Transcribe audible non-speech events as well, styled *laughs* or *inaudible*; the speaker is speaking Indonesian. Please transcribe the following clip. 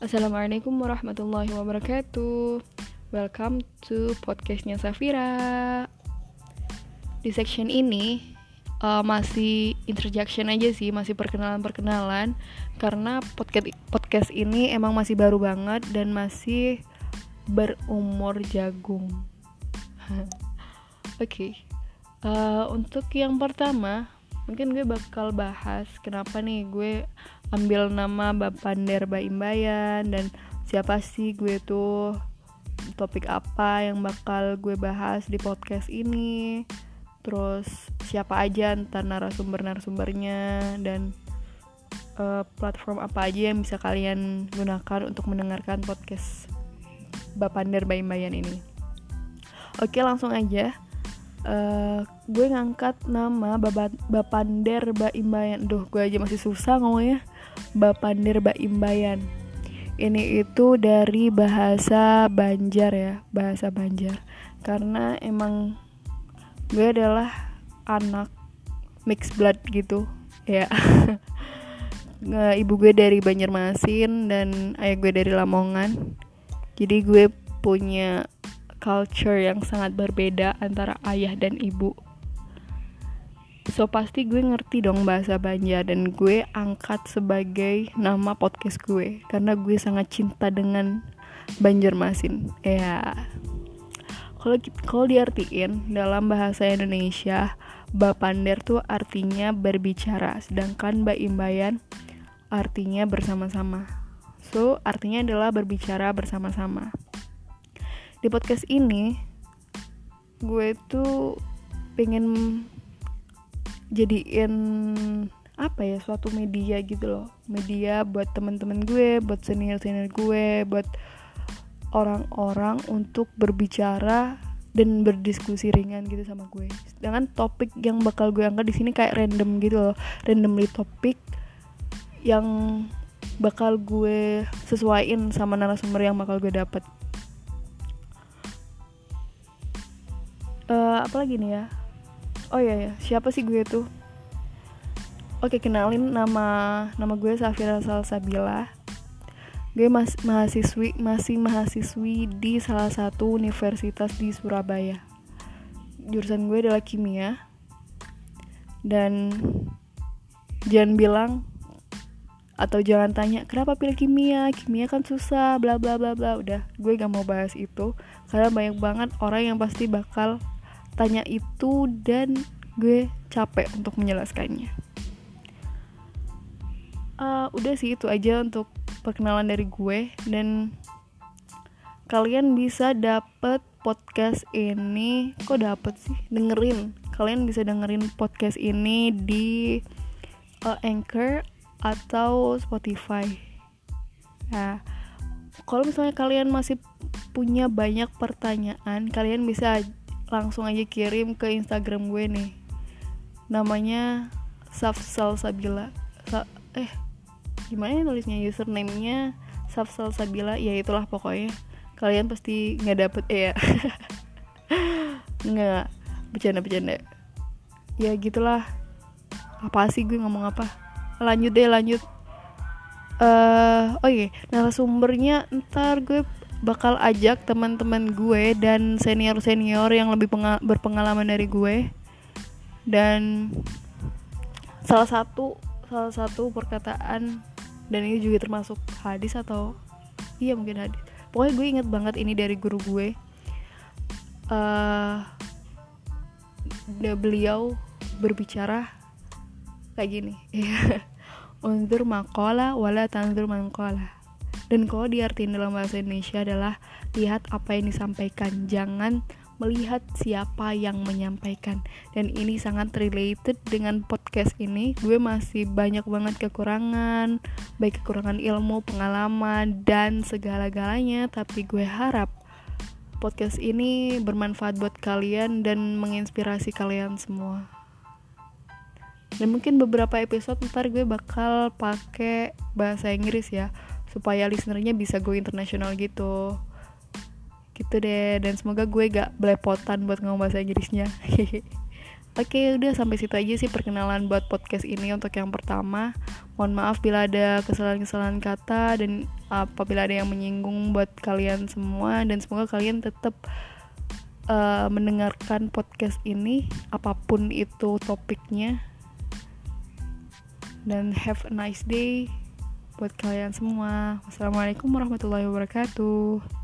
Assalamualaikum warahmatullahi wabarakatuh. Welcome to podcastnya Safira. Di section ini uh, masih interjection aja sih Masih perkenalan-perkenalan. Karena podcast, podcast ini emang masih baru banget Dan masih berumur jagung. *laughs* Oke okay. uh, Untuk yang pertama Mungkin gue bakal bahas kenapa nih gue ambil nama Bapander Baimbayan dan siapa sih gue tuh topik apa yang bakal gue bahas di podcast ini. Terus siapa aja entar narasumber-narasumbernya dan uh, platform apa aja yang bisa kalian gunakan untuk mendengarkan podcast Bapander Baimbayan ini. Oke langsung aja uh, gue ngangkat nama Bapander Baimbayan. Duh gue aja masih susah ngomongnya. Bapandir Baimbayan. Ini itu dari bahasa Banjar ya bahasa Banjar. Karena emang gue adalah anak mixed blood gitu ya. *laughs* Ibu gue dari Banjarmasin dan ayah gue dari Lamongan. Jadi gue punya culture yang sangat berbeda antara ayah dan ibu So pasti gue ngerti dong bahasa Banjar dan gue angkat sebagai nama podcast gue karena gue sangat cinta dengan Banjarmasin. Ya. Kalau kalau diartiin dalam bahasa Indonesia, Bapander tuh artinya berbicara, sedangkan Baimbayan artinya bersama-sama. So, artinya adalah berbicara bersama-sama. Di podcast ini, gue tuh pengen jadiin apa ya suatu media gitu loh media buat teman-teman gue buat senior senior gue buat orang-orang untuk berbicara dan berdiskusi ringan gitu sama gue. Sedangkan topik yang bakal gue angkat di sini kayak random gitu loh, randomly topik yang bakal gue sesuaiin sama narasumber yang bakal gue dapet. Uh, apa lagi nih ya? oh iya ya siapa sih gue tuh? Oke kenalin nama nama gue Safira Salsabila. Gue mas mahasiswi masih mahasiswi di salah satu universitas di Surabaya. Jurusan gue adalah kimia. Dan jangan bilang atau jangan tanya kenapa pilih kimia? Kimia kan susah bla bla bla bla. Udah gue gak mau bahas itu. Karena banyak banget orang yang pasti bakal tanya itu dan gue capek untuk menjelaskannya. Uh, udah sih itu aja untuk perkenalan dari gue dan kalian bisa dapet podcast ini. Kok dapet sih? Dengerin. Kalian bisa dengerin podcast ini di uh, Anchor atau Spotify. Nah kalau misalnya kalian masih punya banyak pertanyaan kalian bisa langsung aja kirim ke Instagram gue nih. Namanya Safsal Sabila. Sa eh gimana ya nulisnya? Username-nya Safsal Sabila. Ya itulah pokoknya. Kalian pasti nggak dapet eh ya. *laughs* Nggak bercanda-bercanda. Ya gitulah. Apa sih gue ngomong apa? Lanjut deh lanjut. Uh, oh iya narasumbernya ntar gue bakal ajak teman-teman gue dan senior-senior yang lebih berpengalaman dari gue. Dan salah satu salah satu perkataan dan ini juga termasuk hadis atau iya mungkin hadis. Pokoknya gue inget banget ini dari guru gue. Uh, beliau berbicara kayak gini. *laughs* Undur makola wala tandur mangkola dan kalau diartikan dalam bahasa Indonesia adalah lihat apa yang disampaikan, jangan melihat siapa yang menyampaikan. Dan ini sangat related dengan podcast ini. Gue masih banyak banget kekurangan, baik kekurangan ilmu, pengalaman, dan segala-galanya. Tapi gue harap podcast ini bermanfaat buat kalian dan menginspirasi kalian semua. Dan mungkin beberapa episode ntar gue bakal pakai bahasa Inggris ya supaya listenernya bisa go internasional gitu. Gitu deh dan semoga gue gak belepotan buat ngomong bahasa Inggrisnya. *laughs* Oke udah sampai situ aja sih perkenalan buat podcast ini untuk yang pertama. Mohon maaf bila ada kesalahan-kesalahan kata dan apabila ada yang menyinggung buat kalian semua. Dan semoga kalian tetap uh, mendengarkan podcast ini apa pun itu topiknya. Dan have a nice day buat kalian semua. Wassalamualaikum warahmatullahi wabarakatuh.